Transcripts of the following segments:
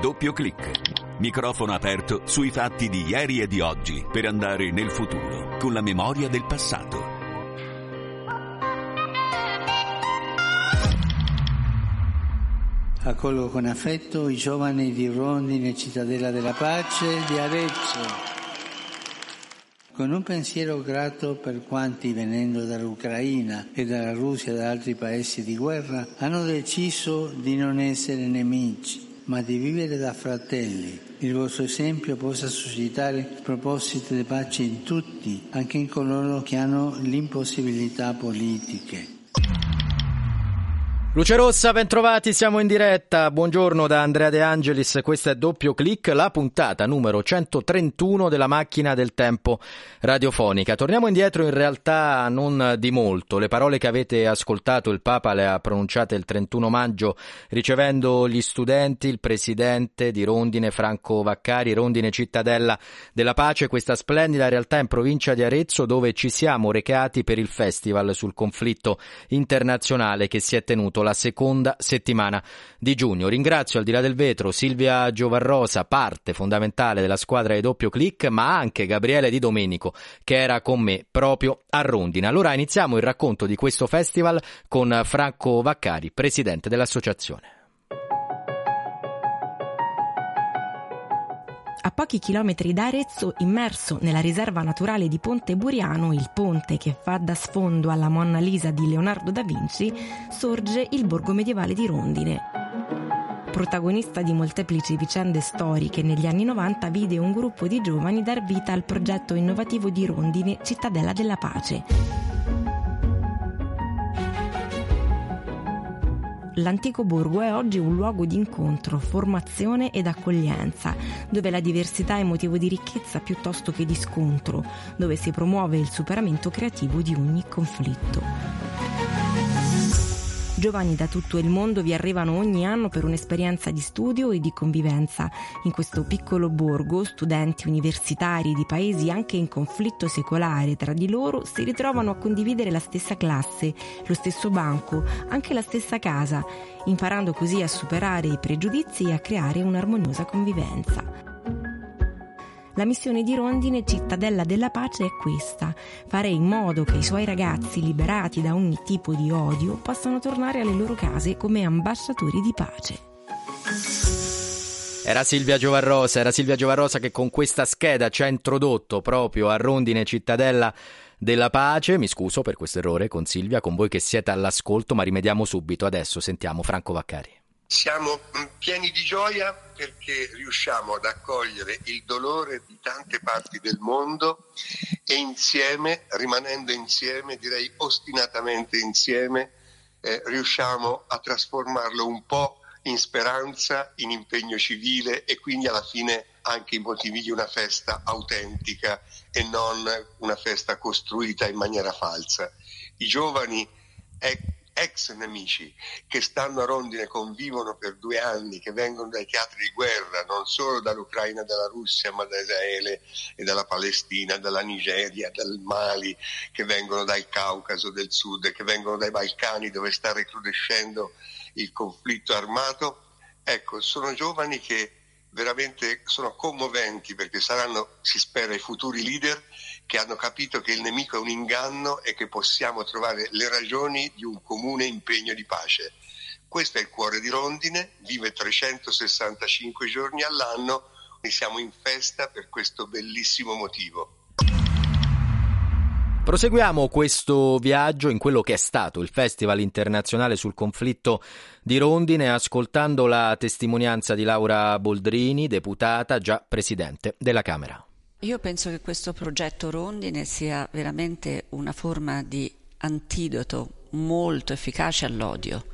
Doppio clic. Microfono aperto sui fatti di ieri e di oggi per andare nel futuro con la memoria del passato. Accolgo con affetto i giovani di Rondine, Cittadella della Pace di Arezzo. Con un pensiero grato per quanti venendo dall'Ucraina e dalla Russia e da altri paesi di guerra hanno deciso di non essere nemici, ma di vivere da fratelli. Il vostro esempio possa suscitare propositi di pace in tutti, anche in coloro che hanno l'impossibilità politiche. Luce Rossa, bentrovati, siamo in diretta. Buongiorno da Andrea De Angelis, questo è Doppio Clic, la puntata numero 131 della macchina del tempo radiofonica. Torniamo indietro in realtà non di molto. Le parole che avete ascoltato il Papa le ha pronunciate il 31 maggio ricevendo gli studenti, il presidente di Rondine, Franco Vaccari, Rondine Cittadella della Pace, questa splendida realtà in provincia di Arezzo dove ci siamo recati per il festival sul conflitto internazionale che si è tenuto la seconda settimana di giugno. Ringrazio al di là del vetro Silvia Giovarrosa, parte fondamentale della squadra di doppio clic, ma anche Gabriele Di Domenico che era con me proprio a Rondine. Allora iniziamo il racconto di questo festival con Franco Vaccari, presidente dell'associazione. A pochi chilometri da Arezzo, immerso nella riserva naturale di Ponte Buriano, il ponte che fa da sfondo alla Monna Lisa di Leonardo da Vinci, sorge il borgo medievale di Rondine. Protagonista di molteplici vicende storiche, negli anni 90 vide un gruppo di giovani dar vita al progetto innovativo di Rondine Cittadella della Pace L'antico borgo è oggi un luogo di incontro, formazione ed accoglienza, dove la diversità è motivo di ricchezza piuttosto che di scontro, dove si promuove il superamento creativo di ogni conflitto. Giovani da tutto il mondo vi arrivano ogni anno per un'esperienza di studio e di convivenza. In questo piccolo borgo, studenti universitari di paesi anche in conflitto secolare tra di loro si ritrovano a condividere la stessa classe, lo stesso banco, anche la stessa casa, imparando così a superare i pregiudizi e a creare un'armoniosa convivenza. La missione di Rondine, cittadella della pace, è questa, fare in modo che i suoi ragazzi, liberati da ogni tipo di odio, possano tornare alle loro case come ambasciatori di pace. Era Silvia Giovarrosa, era Silvia Giovarrosa che con questa scheda ci ha introdotto proprio a Rondine Cittadella della Pace. Mi scuso per questo errore con Silvia, con voi che siete all'ascolto, ma rimediamo subito. Adesso sentiamo Franco Vaccari. Siamo pieni di gioia perché riusciamo ad accogliere il dolore di tante parti del mondo e insieme, rimanendo insieme, direi ostinatamente insieme, eh, riusciamo a trasformarlo un po' in speranza, in impegno civile e quindi alla fine anche i motivi di una festa autentica e non una festa costruita in maniera falsa. I giovani è ex nemici che stanno a Rondine, convivono per due anni, che vengono dai teatri di guerra, non solo dall'Ucraina dalla Russia, ma da Israele e dalla Palestina, dalla Nigeria, dal Mali, che vengono dal Caucaso del Sud, che vengono dai Balcani dove sta recrudescendo il conflitto armato. Ecco, sono giovani che veramente sono commoventi perché saranno, si spera, i futuri leader che hanno capito che il nemico è un inganno e che possiamo trovare le ragioni di un comune impegno di pace. Questo è il cuore di Rondine, vive 365 giorni all'anno e siamo in festa per questo bellissimo motivo. Proseguiamo questo viaggio in quello che è stato il Festival internazionale sul conflitto di Rondine ascoltando la testimonianza di Laura Boldrini, deputata, già presidente della Camera. Io penso che questo progetto Rondine sia veramente una forma di antidoto molto efficace all'odio.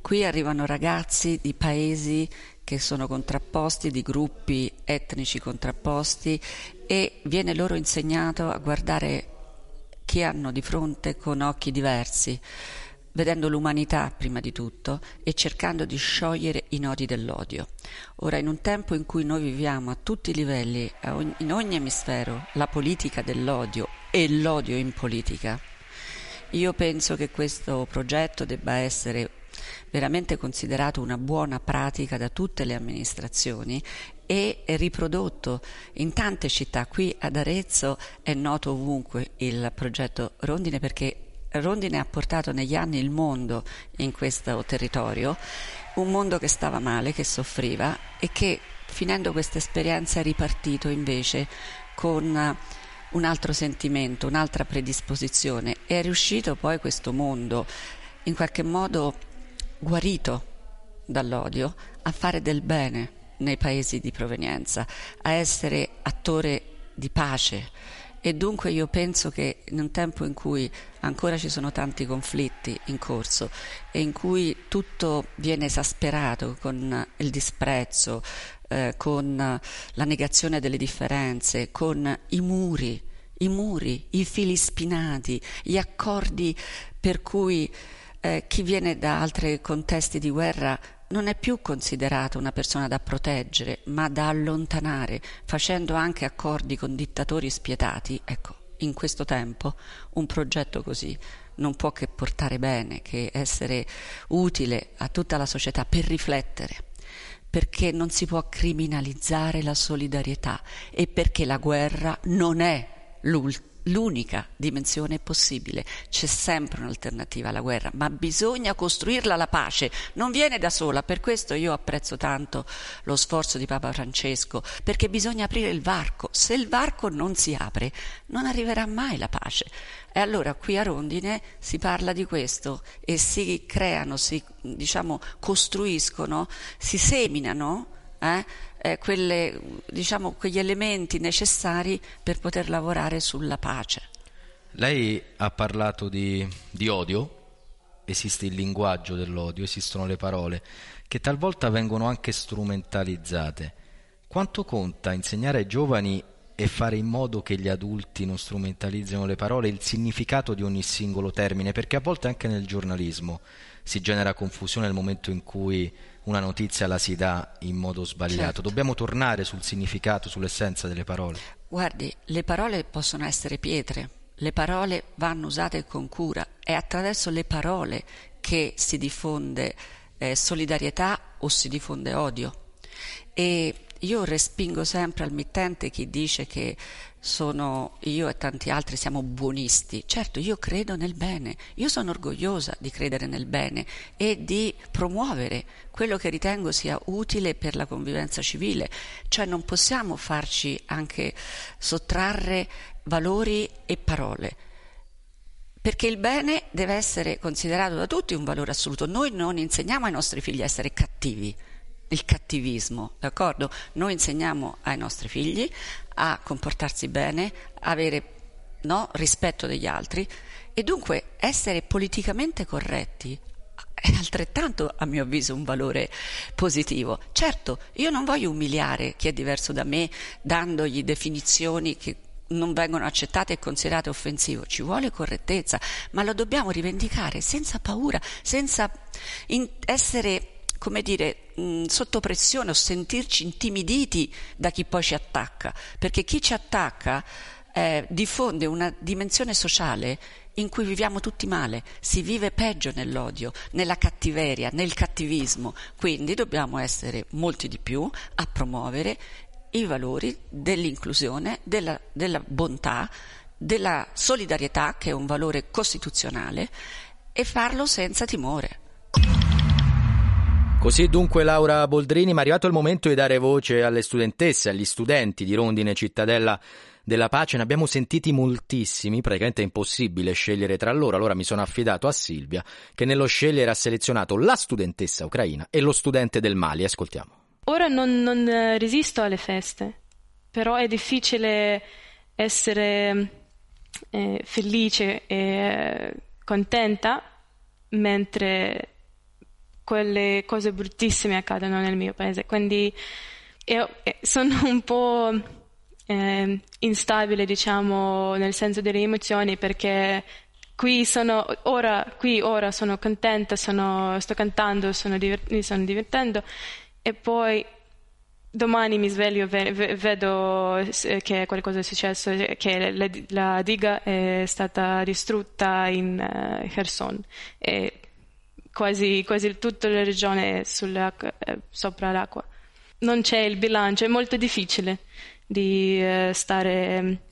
Qui arrivano ragazzi di paesi che sono contrapposti, di gruppi etnici contrapposti e viene loro insegnato a guardare chi hanno di fronte con occhi diversi vedendo l'umanità prima di tutto e cercando di sciogliere i nodi dell'odio. Ora, in un tempo in cui noi viviamo a tutti i livelli, in ogni emisfero, la politica dell'odio e l'odio in politica, io penso che questo progetto debba essere veramente considerato una buona pratica da tutte le amministrazioni e riprodotto in tante città. Qui ad Arezzo è noto ovunque il progetto Rondine perché Rondine ha portato negli anni il mondo in questo territorio, un mondo che stava male, che soffriva e che finendo questa esperienza è ripartito invece con un altro sentimento, un'altra predisposizione e è riuscito poi questo mondo in qualche modo guarito dall'odio a fare del bene nei paesi di provenienza, a essere attore di pace e dunque io penso che in un tempo in cui ancora ci sono tanti conflitti in corso e in cui tutto viene esasperato con il disprezzo, eh, con la negazione delle differenze, con i muri, i muri, i fili spinati, gli accordi per cui eh, chi viene da altri contesti di guerra non è più considerato una persona da proteggere, ma da allontanare, facendo anche accordi con dittatori spietati. Ecco, in questo tempo un progetto così non può che portare bene, che essere utile a tutta la società per riflettere, perché non si può criminalizzare la solidarietà e perché la guerra non è l'ultima l'unica dimensione possibile. C'è sempre un'alternativa alla guerra, ma bisogna costruirla la pace, non viene da sola. Per questo io apprezzo tanto lo sforzo di Papa Francesco, perché bisogna aprire il varco. Se il varco non si apre, non arriverà mai la pace. E allora qui a Rondine si parla di questo e si creano, si diciamo, costruiscono, si seminano eh, eh, quelle, diciamo, quegli elementi necessari per poter lavorare sulla pace. Lei ha parlato di, di odio, esiste il linguaggio dell'odio, esistono le parole, che talvolta vengono anche strumentalizzate. Quanto conta insegnare ai giovani e fare in modo che gli adulti non strumentalizzino le parole, il significato di ogni singolo termine, perché a volte anche nel giornalismo si genera confusione nel momento in cui una notizia la si dà in modo sbagliato. Certo. Dobbiamo tornare sul significato, sull'essenza delle parole. Guardi, le parole possono essere pietre, le parole vanno usate con cura, è attraverso le parole che si diffonde eh, solidarietà o si diffonde odio. E io respingo sempre al mittente chi dice che sono io e tanti altri siamo buonisti. Certo, io credo nel bene, io sono orgogliosa di credere nel bene e di promuovere quello che ritengo sia utile per la convivenza civile, cioè non possiamo farci anche sottrarre valori e parole. Perché il bene deve essere considerato da tutti un valore assoluto. Noi non insegniamo ai nostri figli a essere cattivi, il cattivismo, d'accordo? Noi insegniamo ai nostri figli a comportarsi bene, avere no, rispetto degli altri e dunque essere politicamente corretti è altrettanto, a mio avviso, un valore positivo. Certo, io non voglio umiliare chi è diverso da me dandogli definizioni che non vengono accettate e considerate offensivo, ci vuole correttezza, ma lo dobbiamo rivendicare senza paura, senza essere come dire, mh, sotto pressione o sentirci intimiditi da chi poi ci attacca, perché chi ci attacca eh, diffonde una dimensione sociale in cui viviamo tutti male, si vive peggio nell'odio, nella cattiveria, nel cattivismo, quindi dobbiamo essere molti di più a promuovere i valori dell'inclusione, della, della bontà, della solidarietà, che è un valore costituzionale, e farlo senza timore. Così dunque Laura Boldrini, ma è arrivato il momento di dare voce alle studentesse, agli studenti di Rondine Cittadella della Pace, ne abbiamo sentiti moltissimi, praticamente è impossibile scegliere tra loro, allora mi sono affidato a Silvia che nello scegliere ha selezionato la studentessa ucraina e lo studente del Mali, ascoltiamo. Ora non, non eh, resisto alle feste, però è difficile essere eh, felice e eh, contenta mentre quelle cose bruttissime accadono nel mio paese. Quindi io eh, sono un po' eh, instabile, diciamo, nel senso delle emozioni perché qui sono ora, qui ora sono contenta, sono, sto cantando, sono divert- mi sto divertendo e poi domani mi sveglio e vedo che qualcosa è successo, che la, la diga è stata distrutta in uh, Kherson. E quasi, quasi tutta la regione eh, sopra l'acqua. Non c'è il bilancio, è molto difficile di eh, stare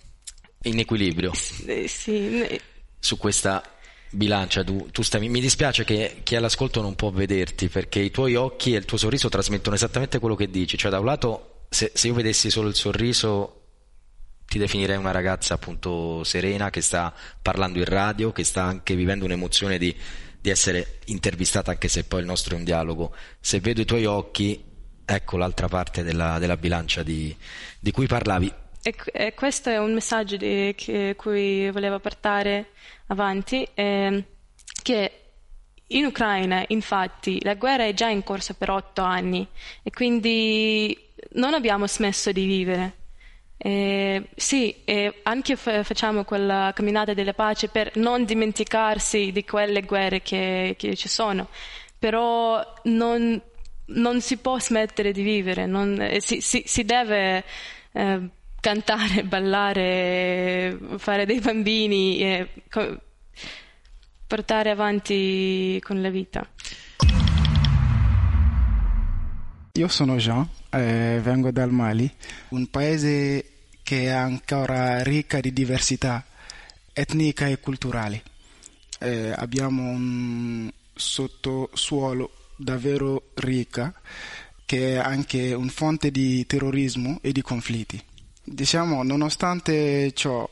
in equilibrio. Sì, sì. Su questa bilancia tu, tu stai, mi dispiace che chi è all'ascolto non può vederti perché i tuoi occhi e il tuo sorriso trasmettono esattamente quello che dici cioè da un lato se, se io vedessi solo il sorriso ti definirei una ragazza appunto serena che sta parlando in radio che sta anche vivendo un'emozione di, di essere intervistata anche se poi il nostro è un dialogo se vedo i tuoi occhi ecco l'altra parte della, della bilancia di, di cui parlavi e, e, questo è un messaggio di, che, cui volevo portare avanti, eh, che in Ucraina infatti la guerra è già in corso per otto anni e quindi non abbiamo smesso di vivere. Eh, sì, eh, anche f- facciamo quella camminata della pace per non dimenticarsi di quelle guerre che, che ci sono, però non, non, si può smettere di vivere, non, eh, si, si, si, deve eh, cantare, ballare, fare dei bambini e portare avanti con la vita. Io sono Jean, eh, vengo dal Mali, un paese che è ancora ricca di diversità etnica e culturale. Eh, abbiamo un sottosuolo davvero ricca che è anche un fonte di terrorismo e di conflitti. Diciamo, nonostante ciò,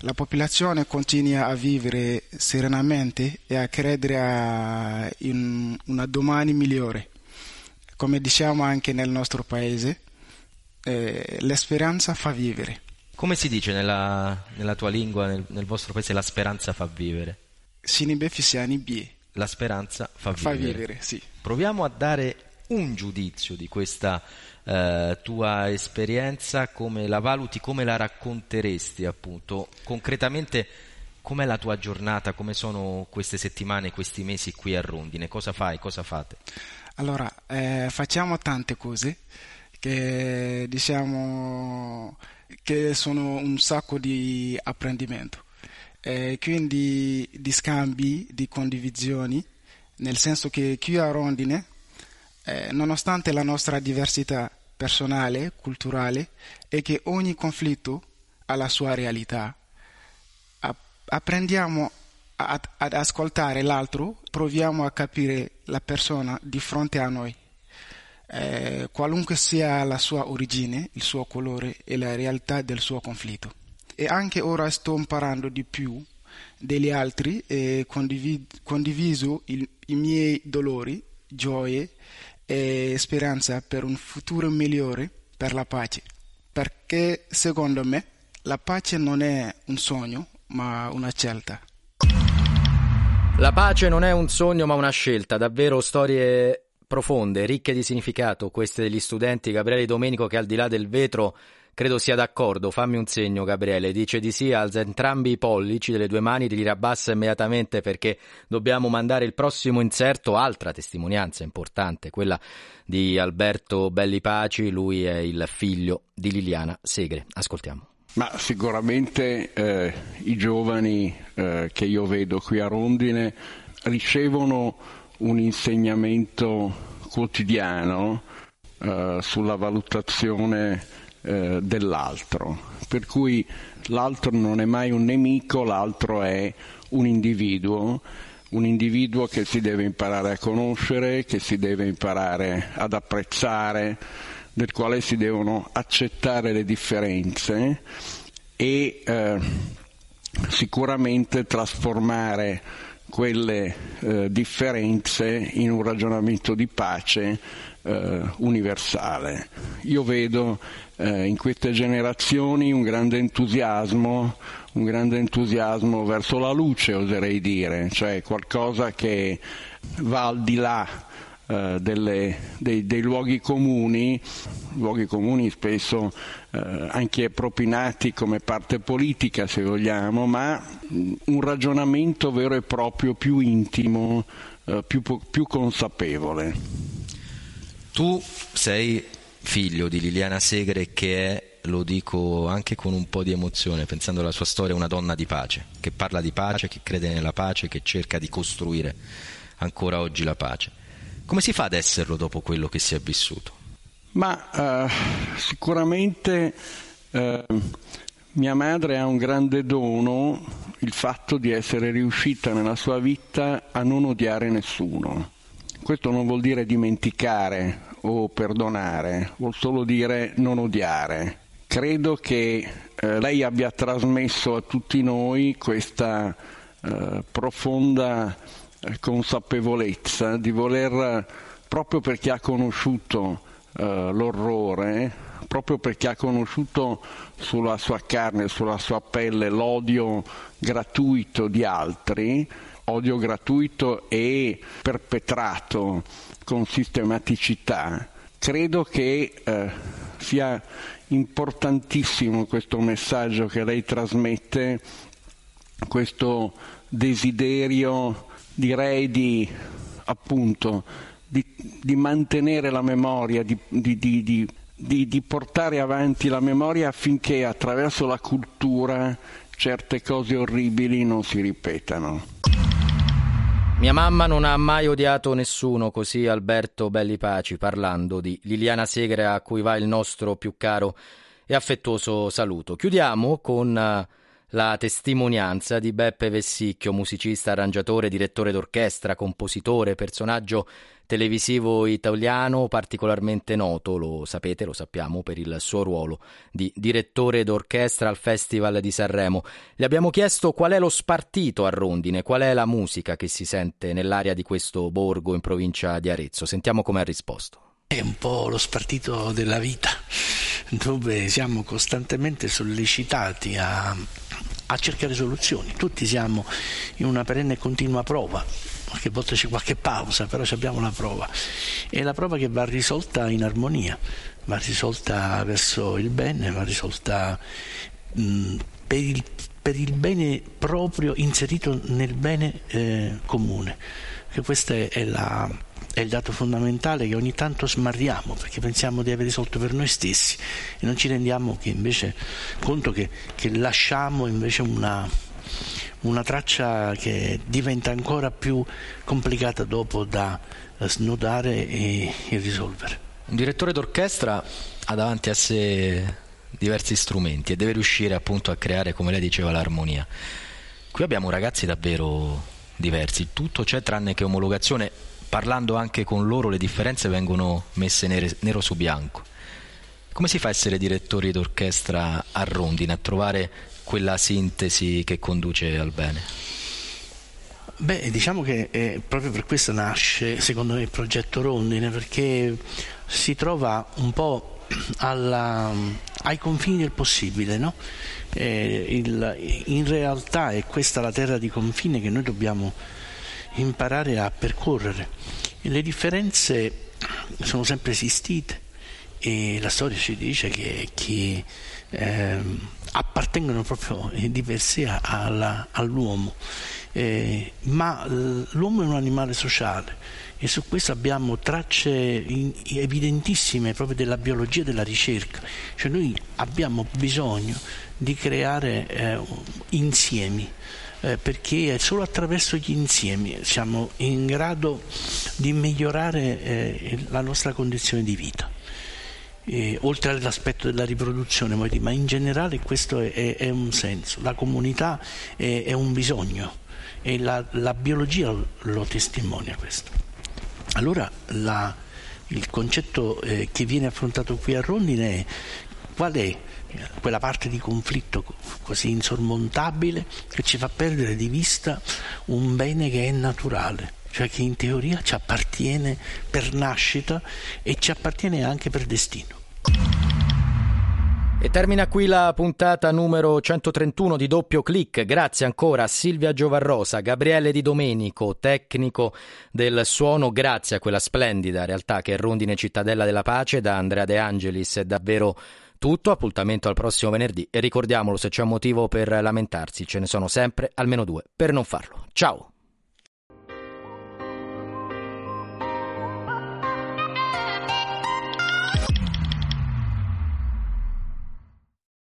la popolazione continua a vivere serenamente e a credere a, in una domani migliore. Come diciamo anche nel nostro paese, eh, l'esperanza fa vivere. Come si dice nella, nella tua lingua, nel, nel, vostro paese, la speranza fa vivere? Sinibe Fisiani Bie. La speranza fa, fa vivere. vivere sì. Proviamo a dare un giudizio di questa eh, tua esperienza, come la valuti, come la racconteresti appunto concretamente. Com'è la tua giornata? Come sono queste settimane, questi mesi qui a Rondine? Cosa fai? Cosa fate? Allora, eh, facciamo tante cose che diciamo che sono un sacco di apprendimento. Eh, quindi di scambi, di condivisioni, nel senso che qui a Rondine eh, nonostante la nostra diversità personale, culturale, è che ogni conflitto ha la sua realtà. Apprendiamo ad, ad ascoltare l'altro, proviamo a capire la persona di fronte a noi. Eh, qualunque sia la sua origine, il suo colore e la realtà del suo conflitto. E anche ora sto imparando di più degli altri e condivid- condiviso il, i miei dolori, gioie e speranza per un futuro migliore per la pace. Perché secondo me la pace non è un sogno, ma una scelta. La pace non è un sogno, ma una scelta. Davvero storie profonde, ricche di significato, queste degli studenti Gabriele Domenico che al di là del vetro Credo sia d'accordo, fammi un segno Gabriele, dice di sì, alza entrambi i pollici delle due mani, li rabbassa immediatamente perché dobbiamo mandare il prossimo inserto, altra testimonianza importante, quella di Alberto Bellipaci, lui è il figlio di Liliana Segre. Ascoltiamo. Ma sicuramente eh, i giovani eh, che io vedo qui a Rondine ricevono un insegnamento quotidiano eh, sulla valutazione eh, dell'altro, per cui l'altro non è mai un nemico, l'altro è un individuo, un individuo che si deve imparare a conoscere, che si deve imparare ad apprezzare, del quale si devono accettare le differenze e eh, sicuramente trasformare quelle eh, differenze in un ragionamento di pace eh, universale. Io vedo eh, in queste generazioni un grande entusiasmo, un grande entusiasmo verso la luce, oserei dire, cioè qualcosa che va al di là eh, delle, dei, dei, luoghi comuni, luoghi comuni spesso eh, anche propinati come parte politica se vogliamo, ma un ragionamento vero e proprio più intimo, eh, più, più consapevole. Tu sei figlio di Liliana Segre che è, lo dico anche con un po' di emozione, pensando alla sua storia, una donna di pace, che parla di pace, che crede nella pace, che cerca di costruire ancora oggi la pace. Come si fa ad esserlo dopo quello che si è vissuto? Ma eh, sicuramente eh, mia madre ha un grande dono, il fatto di essere riuscita nella sua vita a non odiare nessuno. Questo non vuol dire dimenticare o perdonare, vuol solo dire non odiare. Credo che eh, lei abbia trasmesso a tutti noi questa eh, profonda consapevolezza di voler, proprio perché ha conosciuto eh, l'orrore, proprio perché ha conosciuto sulla sua carne, sulla sua pelle l'odio gratuito di altri, odio gratuito e perpetrato con sistematicità, credo che eh, sia importantissimo questo messaggio che lei trasmette, questo desiderio, direi, di appunto di, di mantenere la memoria, di, di, portare avanti la memoria affinché attraverso la cultura certe cose orribili non si ripetano. Mia mamma non ha mai odiato nessuno, così Alberto Belli Paci parlando di Liliana Segre a cui va il nostro più caro e affettuoso saluto. Chiudiamo con eh, la testimonianza di Beppe Vessicchio, musicista, arrangiatore, direttore d'orchestra, compositore, personaggio televisivo italiano particolarmente noto, lo sapete, lo sappiamo, per il suo ruolo di direttore d'orchestra al Festival di Sanremo. Gli abbiamo chiesto qual è lo spartito a Rondine, qual è la musica che si sente nell'aria di questo borgo in provincia di Arezzo. Sentiamo come ha risposto. È un po' lo spartito della vita, dove siamo costantemente sollecitati a, a cercare soluzioni. Tutti siamo in una perenne e continua prova qualche volta c'è qualche pausa, però abbiamo la prova. È la prova che va risolta in armonia, va risolta verso il bene, va risolta mh, per, il, per, il, bene proprio inserito nel bene eh, comune. Che questo è, è, la, è il dato fondamentale che ogni tanto smarriamo perché pensiamo di aver risolto per noi stessi e non ci rendiamo che invece, conto che, che lasciamo invece una, una traccia che diventa ancora più complicata dopo da snodare e, e risolvere. Un direttore d'orchestra ha davanti a sé diversi strumenti e deve riuscire appunto a creare, come lei diceva, l'armonia. Qui abbiamo ragazzi davvero diversi, tutto c'è tranne che omologazione, parlando anche con loro le differenze vengono messe nere, nero su bianco. Come si fa a essere direttori d'orchestra a rondine, a trovare quella sintesi che conduce al bene? Beh, diciamo che eh, proprio per questo nasce, secondo me, il progetto Rondine, perché si trova un po' alla, ai confini del possibile, no? eh, il, in realtà è questa la terra di confine che noi dobbiamo imparare a percorrere. Le differenze sono sempre esistite e la storia ci dice che chi eh, appartengono proprio di per sé alla, all'uomo, eh, ma l'uomo è un animale sociale e su questo abbiamo tracce in, evidentissime proprio della biologia e della ricerca, cioè noi abbiamo bisogno di creare eh, insiemi. Eh, perché solo attraverso gli insiemi siamo in grado di migliorare eh, la nostra condizione di vita eh, oltre all'aspetto della riproduzione, ma in generale questo è, è, è un senso, la comunità è, è un bisogno e la, la, biologia lo testimonia questo. Allora la, il concetto eh, che viene affrontato qui a Rondine è qual è quella parte di conflitto così insormontabile che ci fa perdere di vista un bene che è naturale cioè che in teoria ci appartiene per nascita e ci appartiene anche per destino. E termina qui la puntata numero 131 di Doppio Clic. Grazie ancora a Silvia Giovarrosa, Gabriele Di Domenico, tecnico del suono. Grazie a quella splendida realtà che è Rondine Cittadella della Pace. Da Andrea De Angelis è davvero tutto. Appuntamento al prossimo venerdì. E ricordiamolo, se c'è un motivo per lamentarsi, ce ne sono sempre almeno due per non farlo. Ciao!